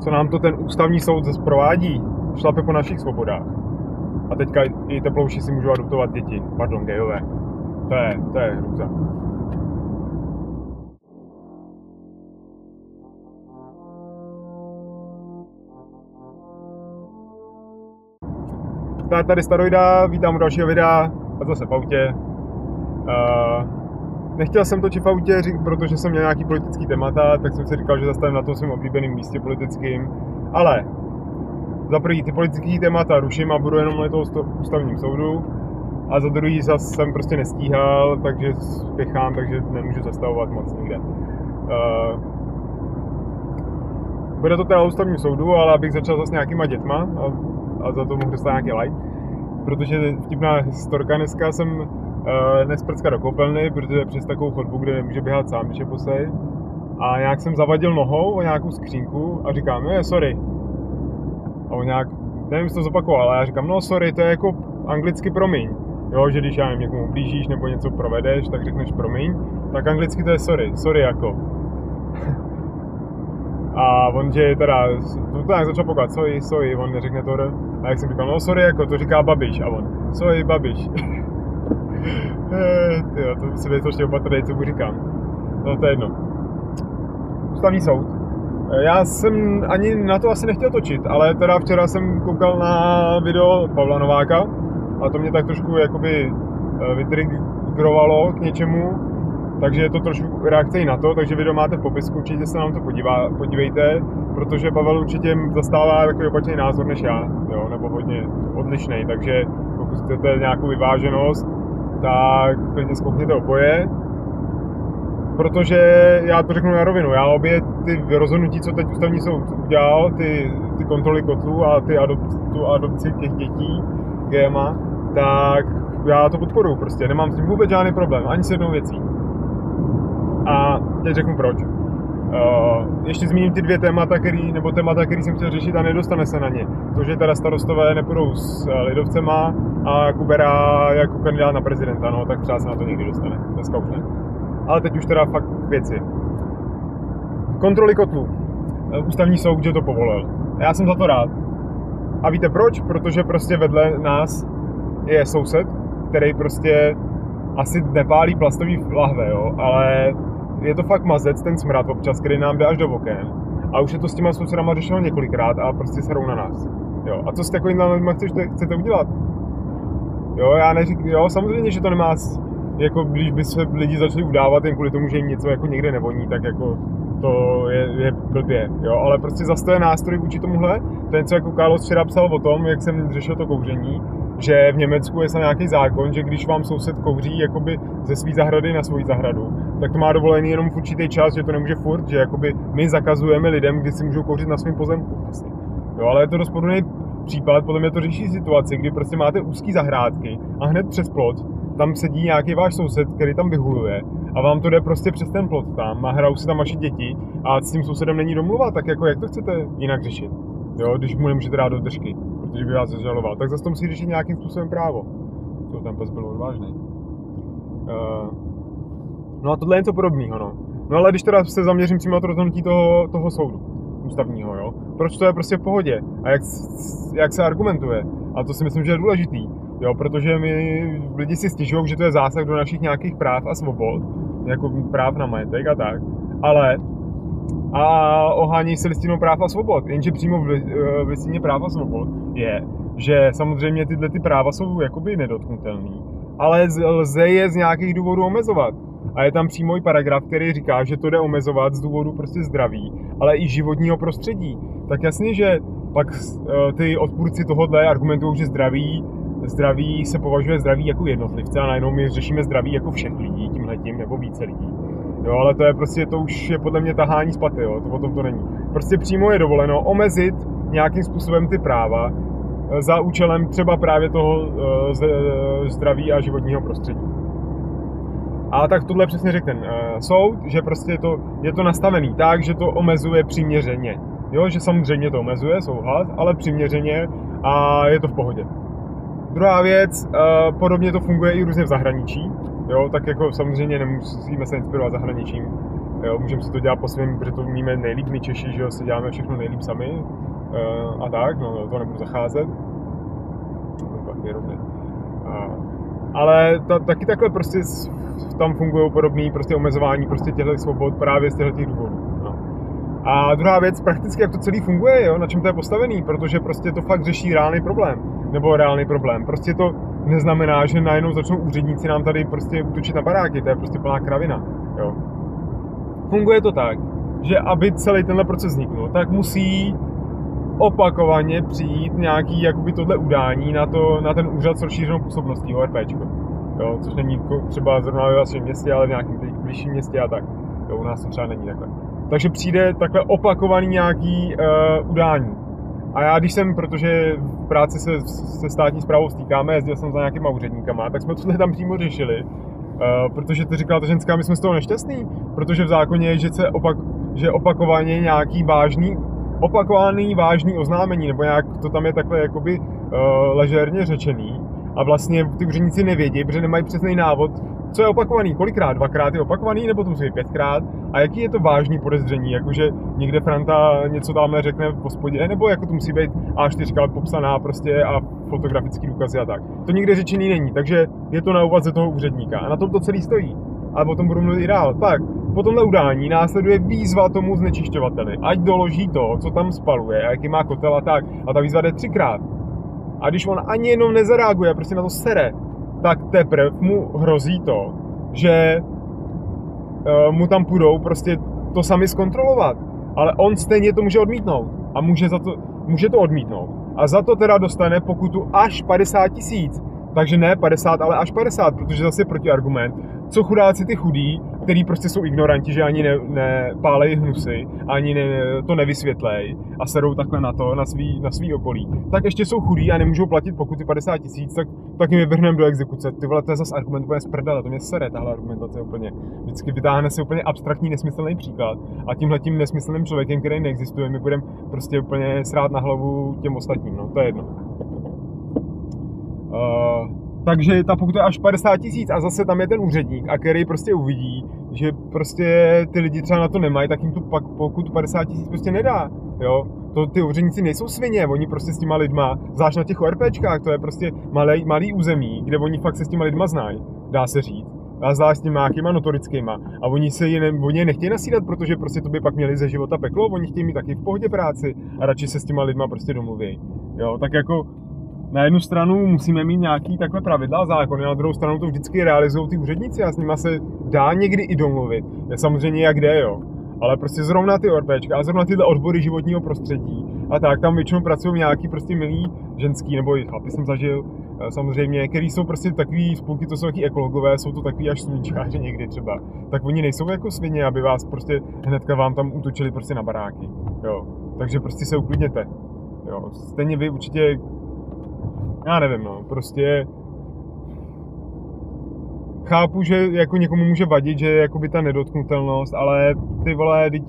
co nám to ten ústavní soud provádí, šlape po našich svobodách. A teďka i teplouši si můžou adoptovat děti, pardon, gejové. To je, to je hrůza. Tady Staroida, vítám u dalšího videa a zase v autě. Uh, nechtěl jsem točit v autě, protože jsem měl nějaký politický témata, tak jsem si říkal, že zastavím na tom svém oblíbeném místě politickým. Ale za prvý ty politické témata ruším a budu jenom na toho ústavním soudu. A za druhý zase jsem prostě nestíhal, takže spěchám, takže nemůžu zastavovat moc nikde. Uh, bude to teda ústavním soudu, ale abych začal zase nějakýma dětma a, a za to mohu dostat nějaký like. Protože vtipná historka, dneska jsem nesprcka do koupelny, protože přes takovou chodbu, kde nemůže běhat sám, když je posej. A nějak jsem zavadil nohou o nějakou skřínku a říkám, je, sorry, a on nějak, nevím, jestli to zopakoval, ale já říkám, no sorry, to je jako anglicky promiň. Jo, že když já nevím, někomu blížíš nebo něco provedeš, tak řekneš promiň, tak anglicky to je sorry, sorry jako. a on, že teda, to tak začal pokovat, sorry, sorry, on neřekne to, a jak jsem říkal, no sorry, jako to říká Babiš, a on, sorry, Babiš. Eh, tyjo, to si vytočně opatrný, co mu říkám. No to je jedno. Ústavní soud já jsem ani na to asi nechtěl točit, ale teda včera jsem koukal na video Pavla Nováka a to mě tak trošku jakoby eh, vytrigrovalo k něčemu, takže je to trošku reakce i na to, takže video máte v popisku, určitě se nám to podívá, podívejte, protože Pavel určitě zastává takový opačný názor než já, jo, nebo hodně odlišný, takže pokud chcete nějakou vyváženost, tak klidně zkoukněte oboje protože já to řeknu na rovinu, já obě ty rozhodnutí, co teď ústavní soud udělal, ty, ty kontroly kotlů a ty adop, tu adopci těch dětí GMA, tak já to podporuji prostě, nemám s tím vůbec žádný problém, ani s jednou věcí. A teď řeknu proč. Uh, ještě zmíním ty dvě témata, který, nebo témata, který jsem chtěl řešit a nedostane se na ně. To, že teda starostové nepůjdou s uh, lidovcema a Kubera jako kandidát na prezidenta, no tak třeba se na to někdy dostane. Dneska už ne ale teď už teda fakt k věci. Kontroly kotlů. Eh, ústavní soud, že to povolil. Já jsem za to rád. A víte proč? Protože prostě vedle nás je soused, který prostě asi nepálí plastový lahve, jo, ale je to fakt mazec, ten smrad občas, který nám jde až do oken. A už je to s těma sousedama řešeno několikrát a prostě serou na nás. Jo, a co s takovým lidmi chcete, chcete udělat? Jo, já neříkám, jo, samozřejmě, že to nemá jako když by se lidi začali udávat jen kvůli tomu, že jim něco jako někde nevoní, tak jako to je, je blbě, jo, ale prostě zase to je nástroj vůči tomuhle. Ten, co jako Carlos včera psal o tom, jak jsem řešil to kouření, že v Německu je se nějaký zákon, že když vám soused kouří jakoby ze své zahrady na svoji zahradu, tak to má dovolený jenom v určitý čas, že to nemůže furt, že jakoby my zakazujeme lidem, kdy si můžou kouřit na svém pozemku. Vlastně. Jo, ale je to podobný případ, podle mě to řeší situaci, kdy prostě máte úzký zahrádky a hned přes plot tam sedí nějaký váš soused, který tam vyhuluje a vám to jde prostě přes ten plot tam a hrajou si tam vaše děti a s tím sousedem není domluva, tak jako jak to chcete jinak řešit? Jo, když mu nemůžete dát do držky, protože by vás zažaloval, tak zase to musí řešit nějakým způsobem právo. To tam pas bylo odvážný. Uh, no a tohle je něco podobného, no. No ale když teda se zaměřím přímo na to rozhodnutí toho, toho soudu ústavního, jo. Proč to je prostě v pohodě a jak, jak se argumentuje. A to si myslím, že je důležitý Jo, protože my lidi si stěžují, že to je zásah do našich nějakých práv a svobod, jako práv na majetek a tak, ale a ohání se listinou práv a svobod, jenže přímo v, v listině práv a svobod je, že samozřejmě tyhle ty práva jsou jakoby nedotknutelný, ale lze je z nějakých důvodů omezovat. A je tam přímo i paragraf, který říká, že to jde omezovat z důvodu prostě zdraví, ale i životního prostředí. Tak jasně, že pak eh, ty odpůrci tohohle argumentují, že zdraví zdraví se považuje zdraví jako jednotlivce a najednou my řešíme zdraví jako všech lidí tímhletím nebo více lidí. Jo, ale to je prostě, to už je podle mě tahání z paty, jo, to potom to není. Prostě přímo je dovoleno omezit nějakým způsobem ty práva eh, za účelem třeba právě toho uh, zdraví a životního prostředí. A tak tohle přesně řekl ten soud, že prostě je to, je to nastavený tak, že to omezuje přiměřeně. Jo, že samozřejmě to omezuje, souhlas, ale přiměřeně a je to v pohodě. Druhá věc, podobně to funguje i různě v zahraničí, jo, tak jako samozřejmě nemusíme se inspirovat zahraničím. Jo, můžeme si to dělat po svém, protože to umíme nejlíp my Češi, že jo, si děláme všechno nejlíp sami uh, a tak, no to nebudu zacházet. Pak je ale ta, taky takhle prostě tam fungují podobné prostě omezování prostě těchto svobod právě z těchto důvodů. A druhá věc, prakticky jak to celý funguje, jo, na čem to je postavený, protože prostě to fakt řeší reálný problém, nebo reálný problém. Prostě to neznamená, že najednou začnou úředníci nám tady prostě útočit na baráky, to je prostě plná kravina, jo. Funguje to tak, že aby celý tenhle proces vzniknul, tak musí opakovaně přijít nějaký jakoby tohle udání na, to, na ten úřad s rozšířenou působností, ORPčko. Jo, což není třeba zrovna ve vašem městě, ale v nějakém blížším městě a tak. Jo, u nás to třeba není takhle. Takže přijde takhle opakovaný nějaký uh, udání. A já když jsem, protože v práci se, se státní zprávou stýkáme, jezdil jsem za nějakýma úředníkama, tak jsme tohle tam přímo řešili, uh, protože to říkala ta ženská, my jsme z toho nešťastní, protože v zákoně je, že, se opak, že opakovaně nějaký vážný opakovaný vážný oznámení, nebo nějak to tam je takhle jakoby uh, ležérně řečený a vlastně ty úředníci nevědí, protože nemají přesný návod, co je opakovaný, kolikrát, dvakrát je opakovaný, nebo to musí být pětkrát a jaký je to vážný podezření, jakože někde Franta něco tamhle řekne v hospodě, nebo jako to musí být A4 popsaná prostě a fotografický důkazy a tak. To nikde řečený není, takže je to na úvaze toho úředníka a na tom to celý stojí. A potom budu mluvit i dál. Tak, po tomhle udání následuje výzva tomu znečišťovateli, ať doloží to, co tam spaluje, jaký má kotel a tak. A ta výzva jde třikrát. A když on ani jenom nezareaguje, prostě na to sere, tak teprve mu hrozí to, že uh, mu tam půjdou prostě to sami zkontrolovat. Ale on stejně to může odmítnout. A může, za to, může to odmítnout. A za to teda dostane pokutu až 50 tisíc. Takže ne 50, ale až 50, protože zase protiargument. Co chudáci ty chudí, který prostě jsou ignoranti, že ani nepálejí ne hnusy, ani ne, to nevysvětlej a serou takhle na to, na svý, na svý okolí, tak ještě jsou chudí a nemůžou platit pokuty 50 tisíc, tak, tak jim vyvrhneme do exekuce. Ty vole, to je zase argument úplně zprdele, to mě sere, tahle argumentace úplně. Vždycky vytáhne se úplně abstraktní, nesmyslný příklad a tímhle tím nesmyslným člověkem, který neexistuje, my budeme prostě úplně srát na hlavu těm ostatním, no, to je jedno. Uh, takže ta pokuta je až 50 tisíc a zase tam je ten úředník, a který prostě uvidí, že prostě ty lidi třeba na to nemají, tak jim tu pak pokutu 50 tisíc prostě nedá, jo. To ty úředníci nejsou svině, oni prostě s těma lidma, zvlášť na těch ORPčkách, to je prostě malý, malý území, kde oni fakt se s těma lidma znají, dá se říct. A zvlášť těma nějakýma notorickýma. A oni se je, ne, oni je nechtějí nasídat, protože prostě to by pak měli ze života peklo, oni chtějí mít taky v pohodě práci a radši se s těma lidma prostě domluví. Jo, tak jako na jednu stranu musíme mít nějaký takhle pravidla a zákony, na druhou stranu to vždycky realizují ty úředníci a s nimi se dá někdy i domluvit. Je samozřejmě jak jde, jo. Ale prostě zrovna ty ORPčka a zrovna tyhle odbory životního prostředí a tak, tam většinou pracují nějaký prostě milý ženský, nebo i chlapi jsem zažil, eh, samozřejmě, který jsou prostě takový spolky, to jsou taky ekologové, jsou to takový až sluníčkáři někdy třeba, tak oni nejsou jako svině, aby vás prostě hnedka vám tam útočili prostě na baráky, jo. Takže prostě se uklidněte, jo. Stejně vy určitě já nevím, no, prostě chápu, že jako někomu může vadit, že je jakoby ta nedotknutelnost, ale ty vole, teď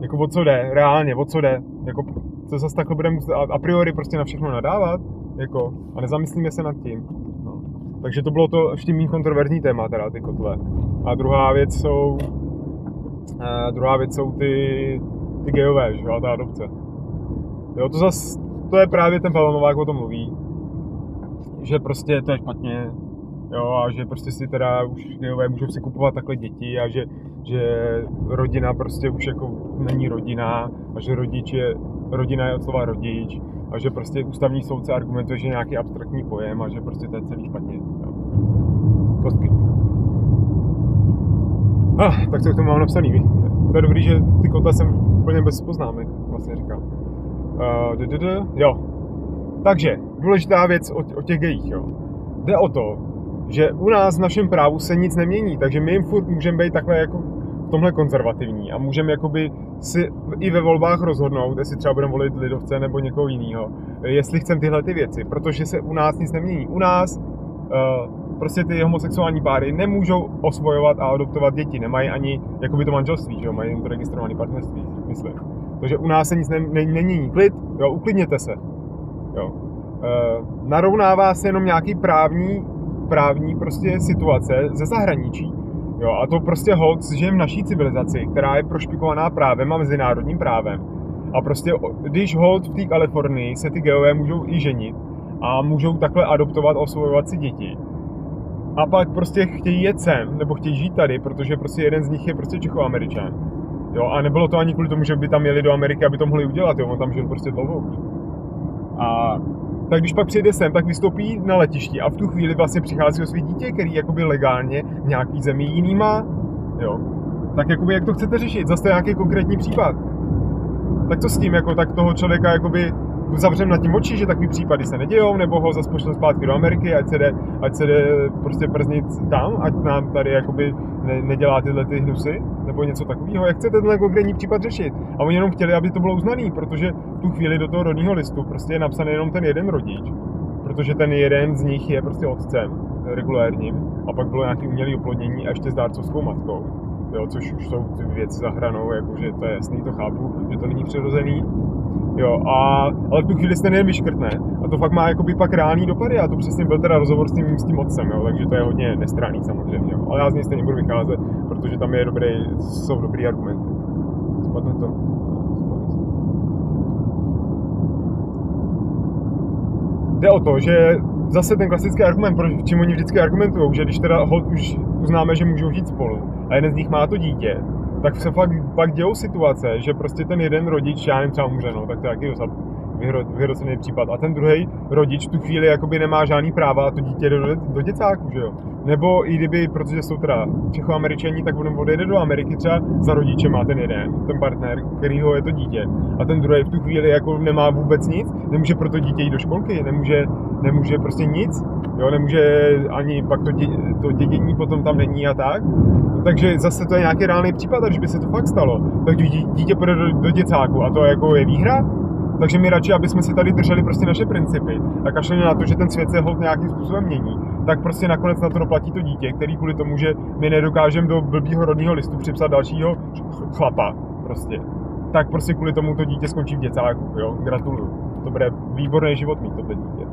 jako o co jde, reálně, o co jde, jako co zase takhle budeme a priori prostě na všechno nadávat, jako, a nezamyslíme se nad tím. No. Takže to bylo to ještě méně kontroverzní téma, teda ty kotle. A druhá věc jsou, a druhá věc jsou ty, ty gejové, že jo, ta adopce. Jo, to zase to je právě ten Pavel Novák o tom mluví, že prostě to je špatně, jo, a že prostě si teda už geové můžou si kupovat takhle děti a že, že rodina prostě už jako není rodina a že rodič je, rodina je od slova rodič a že prostě ústavní soudce argumentuje, že nějaký abstraktní pojem a že prostě to je celý špatně. Jo. Kostky. Ah, tak co k tomu mám napsaný, To je dobrý, že ty kota jsem úplně bez poznámek, vlastně říkal. Uh, jo. Takže, důležitá věc o, o těch gejích, jo. Jde o to, že u nás v našem právu se nic nemění, takže my jim furt můžeme být takhle jako v tomhle konzervativní a můžeme jakoby si i ve volbách rozhodnout, jestli třeba budeme volit lidovce nebo někoho jiného, jestli chceme tyhle ty věci, protože se u nás nic nemění. U nás uh, prostě ty homosexuální páry nemůžou osvojovat a adoptovat děti, nemají ani jakoby to manželství, že jo, mají to registrované partnerství, myslím. Takže u nás se nic ne, ne, není. Klid, jo, uklidněte se. Jo. E, narovnává se jenom nějaký právní, právní prostě situace ze zahraničí, Jo, a to prostě hold, že v naší civilizaci, která je prošpikovaná právem a mezinárodním právem. A prostě, když hold v té Kalifornii se ty geové můžou i ženit a můžou takhle adoptovat, osvojovat si děti, a pak prostě chtějí jet sem, nebo chtějí žít tady, protože prostě jeden z nich je prostě Čechoameričan. Jo, a nebylo to ani kvůli tomu, že by tam jeli do Ameriky, aby to mohli udělat, jo, on tam žil prostě dlouho už. A tak když pak přijde sem, tak vystoupí na letišti a v tu chvíli vlastně přichází o svý dítě, který jakoby legálně v nějaký zemi jiný má, jo. Tak jakoby jak to chcete řešit? Zase nějaký konkrétní případ. Tak co s tím, jako tak toho člověka jakoby zavřeme na tím oči, že takový případy se nedějou, nebo ho zase pošlem zpátky do Ameriky, ať se jde, ať se jde prostě prznit tam, ať nám tady jakoby ne, nedělá tyhle ty hnusy, nebo něco takového. Jak chcete tenhle konkrétní případ řešit? A oni jenom chtěli, aby to bylo uznaný, protože tu chvíli do toho rodního listu prostě je napsaný jenom ten jeden rodič, protože ten jeden z nich je prostě otcem regulérním a pak bylo nějaký umělý oplodnění a ještě s dárcovskou matkou. Jo, což už jsou ty věci za hranou, jakože to je jasný, to chápu, že to není přirozený, Jo, a, ale v tu chvíli se ten jen vyškrtne a to fakt má jakoby pak reální dopady a to přesně byl teda rozhovor s tím, s tím otcem, jo, takže to je hodně nestranný samozřejmě, jo. ale já z něj stejně budu vycházet, protože tam je dobrý, jsou dobrý argumenty. Spadne to. Jde o to, že zase ten klasický argument, proč čím oni vždycky argumentují, že když teda hold už uznáme, že můžou žít spolu a jeden z nich má to dítě, tak se fakt pak dějou situace, že prostě ten jeden rodič, já nevím, třeba umře, no, tak to je taky vyhrocený případ. A ten druhý rodič v tu chvíli jakoby nemá žádný práva a to dítě do, do děcáku, že jo. Nebo i kdyby, protože jsou teda Čechoameričani, tak on odejde do Ameriky třeba za rodiče má ten jeden, ten partner, kterýho je to dítě. A ten druhý v tu chvíli jako nemá vůbec nic, nemůže pro to dítě jít do školky, nemůže, nemůže prostě nic, jo, nemůže ani pak to, dě, to dědění potom tam není a tak. Takže zase to je nějaký reálný případ, a když by se to fakt stalo, tak dítě půjde do, do děcáku a to jako je výhra, takže my radši, aby jsme si tady drželi prostě naše principy a kašleli na to, že ten svět se hold nějakým způsobem mění, tak prostě nakonec na to doplatí to dítě, který kvůli tomu, že my nedokážeme do blbýho rodního listu připsat dalšího chlapa prostě. Tak prostě kvůli tomu to dítě skončí v děcáku, jo, gratuluju. To bude výborný život mít tohle dítě.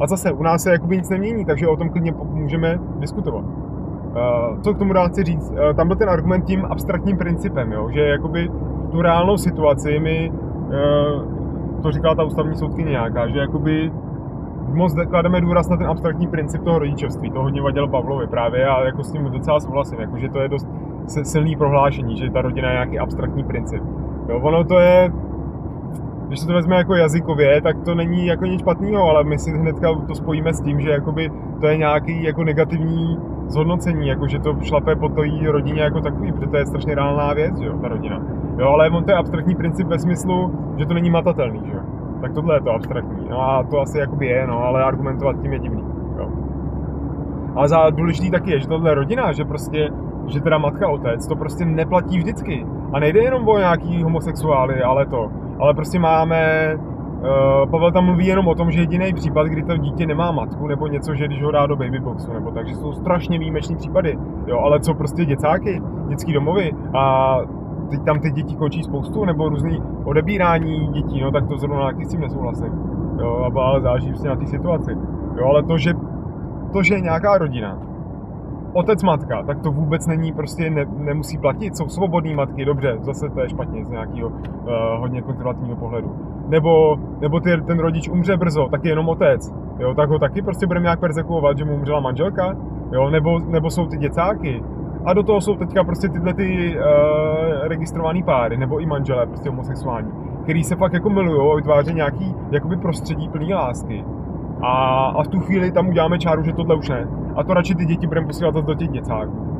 A zase, u nás se jakoby nic nemění, takže o tom klidně můžeme diskutovat. Uh, co k tomu dá chci říct? Uh, tam byl ten argument tím abstraktním principem, jo? že jakoby tu reálnou situaci my uh, to říkala ta ústavní soudkyně nějaká, že jakoby moc klademe důraz na ten abstraktní princip toho rodičovství. To hodně vadilo Pavlovi právě a jako s tím docela souhlasím, jako, že to je dost silný prohlášení, že ta rodina je nějaký abstraktní princip. Jo, ono to je, když se to vezme jako jazykově, tak to není jako nic špatného, ale my si hnedka to spojíme s tím, že jakoby to je nějaký jako negativní zhodnocení, jako že to šlape po té rodině jako takový, protože to je strašně reálná věc, jo, ta rodina. Jo, ale on to je abstraktní princip ve smyslu, že to není matatelný, že jo. Tak tohle je to abstraktní. No a to asi jakoby je, no, ale argumentovat tím je divný, jo. Ale za důležitý taky je, že tohle je rodina, že prostě, že teda matka, otec, to prostě neplatí vždycky. A nejde jenom o nějaký homosexuály, ale to. Ale prostě máme Uh, Pavel tam mluví jenom o tom, že jediný případ, kdy to dítě nemá matku, nebo něco, že když ho dá do babyboxu, nebo takže jsou strašně výjimeční případy. Jo, ale co prostě děcáky, dětský domovy a teď tam ty děti končí spoustu, nebo různý odebírání dětí, no tak to zrovna taky s tím nesouhlasím. Jo, ale záleží prostě na té situaci. Jo, ale to, že, to, že je nějaká rodina, otec matka, tak to vůbec není, prostě ne, nemusí platit. Jsou svobodné matky, dobře, zase to je špatně z nějakého uh, hodně konzervativního pohledu. Nebo, nebo ty, ten rodič umře brzo, tak je jenom otec. Jo, tak ho taky prostě budeme nějak persekuovat, že mu umřela manželka. Jo, nebo, nebo jsou ty děcáky. A do toho jsou teďka prostě tyhle ty uh, registrované páry, nebo i manželé, prostě homosexuální, který se fakt jako milují a vytváří nějaký jakoby prostředí plný lásky. A, a v tu chvíli tam uděláme čáru, že tohle už ne. A to radši ty děti budeme posílat do těch děcáků.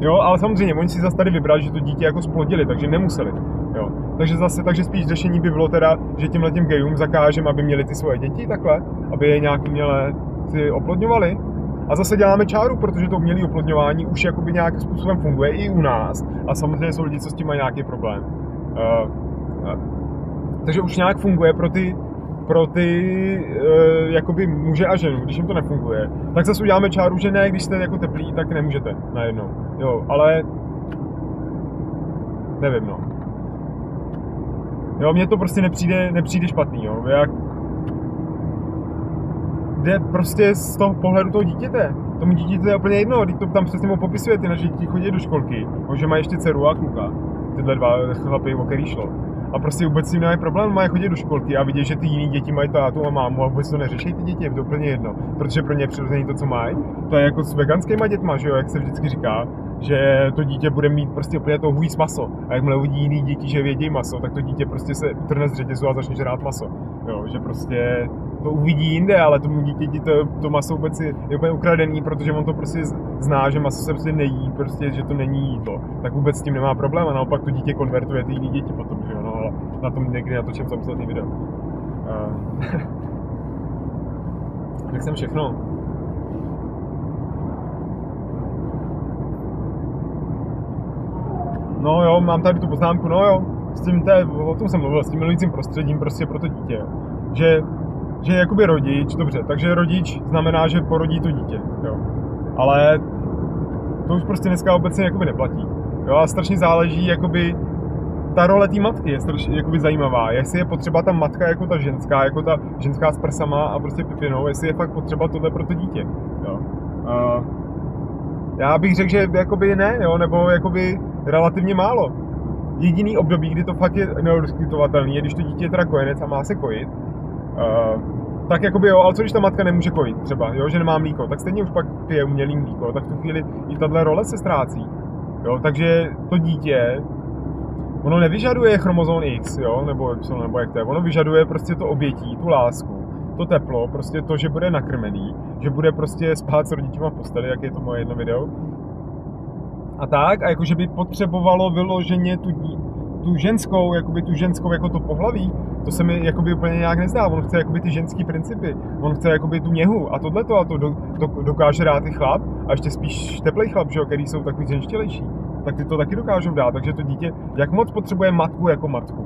Jo, ale samozřejmě, oni si zase tady vybrali, že to dítě jako splodili, takže nemuseli. Jo. Takže zase, takže spíš řešení by bylo teda, že těm gejům zakážeme, aby měli ty svoje děti takhle, aby je nějak měle si oplodňovali. A zase děláme čáru, protože to umělé oplodňování už jakoby nějakým způsobem funguje i u nás. A samozřejmě jsou lidi, co s tím mají nějaký problém. Uh, uh, takže už nějak funguje pro ty pro ty uh, jakoby muže a ženu, když jim to nefunguje, tak zase uděláme čáru, že ne, když jste jako teplí, tak nemůžete najednou. Jo, ale nevím, no. Jo, mně to prostě nepřijde, nepřijde špatný, jo. Jak jde prostě z toho pohledu toho dítěte. tomu dítě to je úplně jedno, když to tam přesně mu popisuje, ty naše děti chodí do školky, že má ještě dceru a kluka, tyhle dva chlapy, o který šlo. A prostě vůbec s tím nemají problém, mají chodit do školky a vidět, že ty jiný děti mají tátu a mámu a vůbec to neřeší ty děti, je to úplně jedno, protože pro ně je přirozený to, co mají. To je jako s veganskýma dětma, že jo, jak se vždycky říká, že to dítě bude mít prostě úplně to hujíc maso. A jakmile uvidí jiný děti, že vědí maso, tak to dítě prostě se utrhne z řetězu a začne žrát maso. Jo, že prostě to uvidí jinde, ale tomu dítěti to, to maso vůbec je, je úplně ukradený, protože on to prostě zná, že maso se prostě nejí, prostě, že to není jídlo. Tak vůbec s tím nemá problém a naopak to dítě konvertuje ty jiný děti potom, že jo, no, ale na tom někdy natočím samostatný video. Uh, tak jsem všechno. No jo, mám tady tu poznámku, no jo, s tím, té, o tom jsem mluvil, s tím milujícím prostředím prostě pro to dítě. Že, že jakoby rodič, dobře, takže rodič znamená, že porodí to dítě, jo. Ale to už prostě dneska obecně jakoby neplatí. Jo, a strašně záleží, jakoby, ta role té matky je strašně jakoby zajímavá. Jestli je potřeba ta matka jako ta ženská, jako ta ženská s prsama a prostě pipinou, jestli je fakt potřeba tohle pro to dítě. Jo. Uh, já bych řekl, že jakoby ne, jo, nebo jakoby relativně málo. Jediný období, kdy to fakt je neodiskutovatelný, je když to dítě je teda kojenec a má se kojit, uh, tak jakoby jo, ale co když ta matka nemůže kojit třeba, jo, že nemá mlíko, tak stejně už pak pije umělý mlíko, tak v tu chvíli i tahle role se ztrácí. Jo, takže to dítě, ono nevyžaduje chromozom X, jo, nebo Y, nebo jak to je, ono vyžaduje prostě to obětí, tu lásku, to teplo, prostě to, že bude nakrmený, že bude prostě spát s rodičima v posteli, jak je to moje jedno video, a tak, a jakože by potřebovalo vyloženě tu, tu ženskou, jakoby tu ženskou jako to pohlaví, to se mi jakoby úplně nějak nezdá. On chce jakoby ty ženský principy, on chce jakoby tu něhu a tohle to a to do, do, dokáže dát i chlap a ještě spíš teplý chlap, že jo, který jsou takový ženštělejší. Tak ty to taky dokážou dát, takže to dítě, jak moc potřebuje matku jako matku.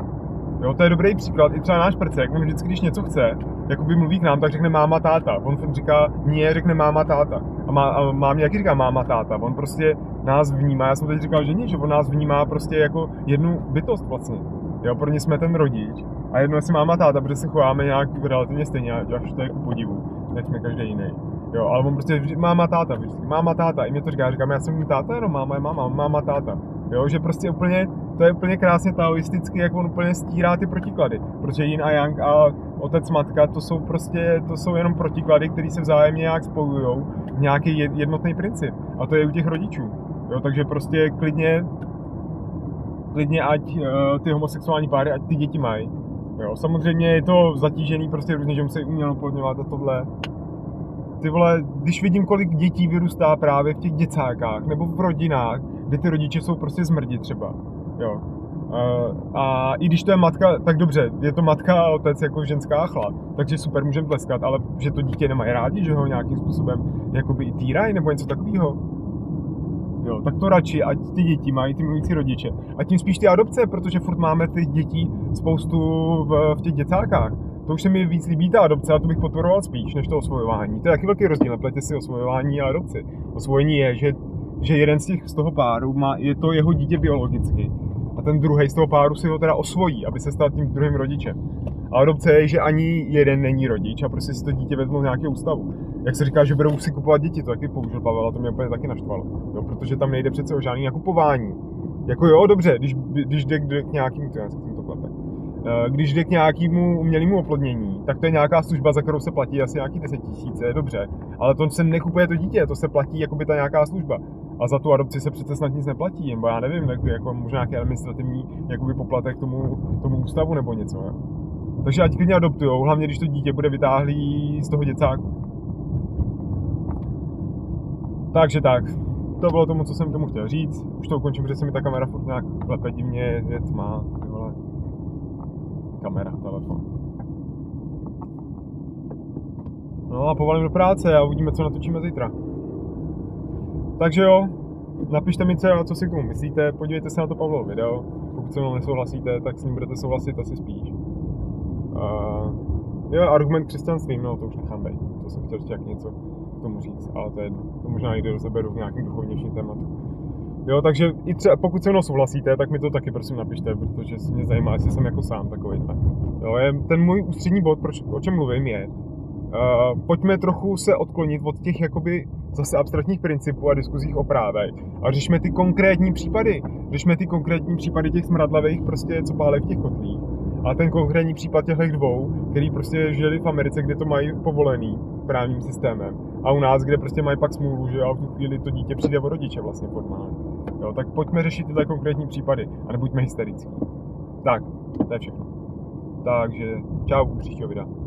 Jo, to je dobrý příklad. I třeba náš prcek, on vždycky, když něco chce, jakoby mluví k nám, tak řekne máma, táta. On říká mě, řekne máma, táta. A, má, a mámě jaký říká máma, táta. On prostě nás vnímá, já jsem teď říkal, že nic, že on nás vnímá prostě jako jednu bytost vlastně. Jo, pro ně jsme ten rodič. A jedno si máma táta, protože se chováme nějak relativně stejně, až to je podivu, než jsme každý jiný. Jo, ale on prostě máma táta, vždycky, máma táta, i mě to říká, říkám, já jsem táta, jenom máma je máma, máma táta. Jo, že prostě úplně, to je úplně krásně taoisticky, jak on úplně stírá ty protiklady. Protože Yin a Yang a otec, matka, to jsou prostě, to jsou jenom protiklady, které se vzájemně nějak spojují v nějaký jednotný princip. A to je u těch rodičů. Jo, takže prostě klidně, klidně ať uh, ty homosexuální páry, ať ty děti mají. Jo, samozřejmě je to zatížený prostě různě, že musí oplodňovat a tohle. Ty vole, když vidím, kolik dětí vyrůstá právě v těch děcákách nebo v rodinách, kde ty rodiče jsou prostě zmrdi třeba, jo. Uh, a i když to je matka, tak dobře, je to matka a otec jako ženská chlap, takže super, můžeme tleskat, ale že to dítě nemají rádi, že ho nějakým způsobem jakoby týrají nebo něco takového, Jo, tak to radši, ať ty děti mají ty milující rodiče. A tím spíš ty adopce, protože furt máme ty děti spoustu v, v těch děcákách. To už se mi víc líbí ta adopce a to bych podporoval spíš, než to osvojování. To je taky velký rozdíl, nepletě si osvojování a adopci. Osvojení je, že, že jeden z těch z toho páru má, je to jeho dítě biologicky. A ten druhý z toho páru si ho teda osvojí, aby se stal tím druhým rodičem. A adopce je, že ani jeden není rodič a prostě si to dítě vezmou z nějakého ústavu jak se říká, že budou si kupovat děti, to taky použil Pavel a to mě úplně taky naštvalo. Jo, protože tam nejde přece o žádný nakupování. Jako jo, dobře, když, když jde, k nějakým, to já když jde k nějakému umělému oplodnění, tak to je nějaká služba, za kterou se platí asi nějaký 10 tisíce, dobře. Ale to se nekupuje to dítě, to se platí jako by ta nějaká služba. A za tu adopci se přece snad nic neplatí, nebo já nevím, jako možná nějaký administrativní jakoby poplatek tomu, tomu ústavu nebo něco. Jo. Takže ať klidně adoptujou, hlavně když to dítě bude vytáhlý z toho děcáku. Takže tak, to bylo tomu, co jsem tomu chtěl říct. Už to ukončím, protože se mi ta kamera furt nějak klepe divně, je tma. Kamera, telefon. No a povalím do práce a uvidíme, co natočíme zítra. Takže jo, napište mi, co, co si k tomu myslíte, podívejte se na to Pavlovo video. Pokud se mnou nesouhlasíte, tak s ním budete souhlasit asi spíš. Uh, jo, argument křesťanstvím, no to už nechám být. To jsem chtěl ještě něco tomu říct, ale to je to možná někdy rozeberu v nějakém duchovnějším tématu. Jo, takže i třeba, pokud se mnou souhlasíte, tak mi to taky prosím napište, protože mě zajímá, jestli jsem jako sám takový. Jo, je, ten můj ústřední bod, proč, o čem mluvím, je, uh, pojďme trochu se odklonit od těch jakoby zase abstraktních principů a diskuzích o právech a řešme ty konkrétní případy. Řešme ty konkrétní případy těch smradlavých prostě, co pálí v těch kotlích. A ten konkrétní případ těchto dvou, který prostě žili v Americe, kde to mají povolený právním systémem. A u nás, kde prostě mají pak smůlu, že a v tu chvíli to dítě přijde o rodiče vlastně formálně. Jo, tak pojďme řešit tyhle konkrétní případy a nebuďme hysterický. Tak, to je všechno. Takže čau, u příštího videa.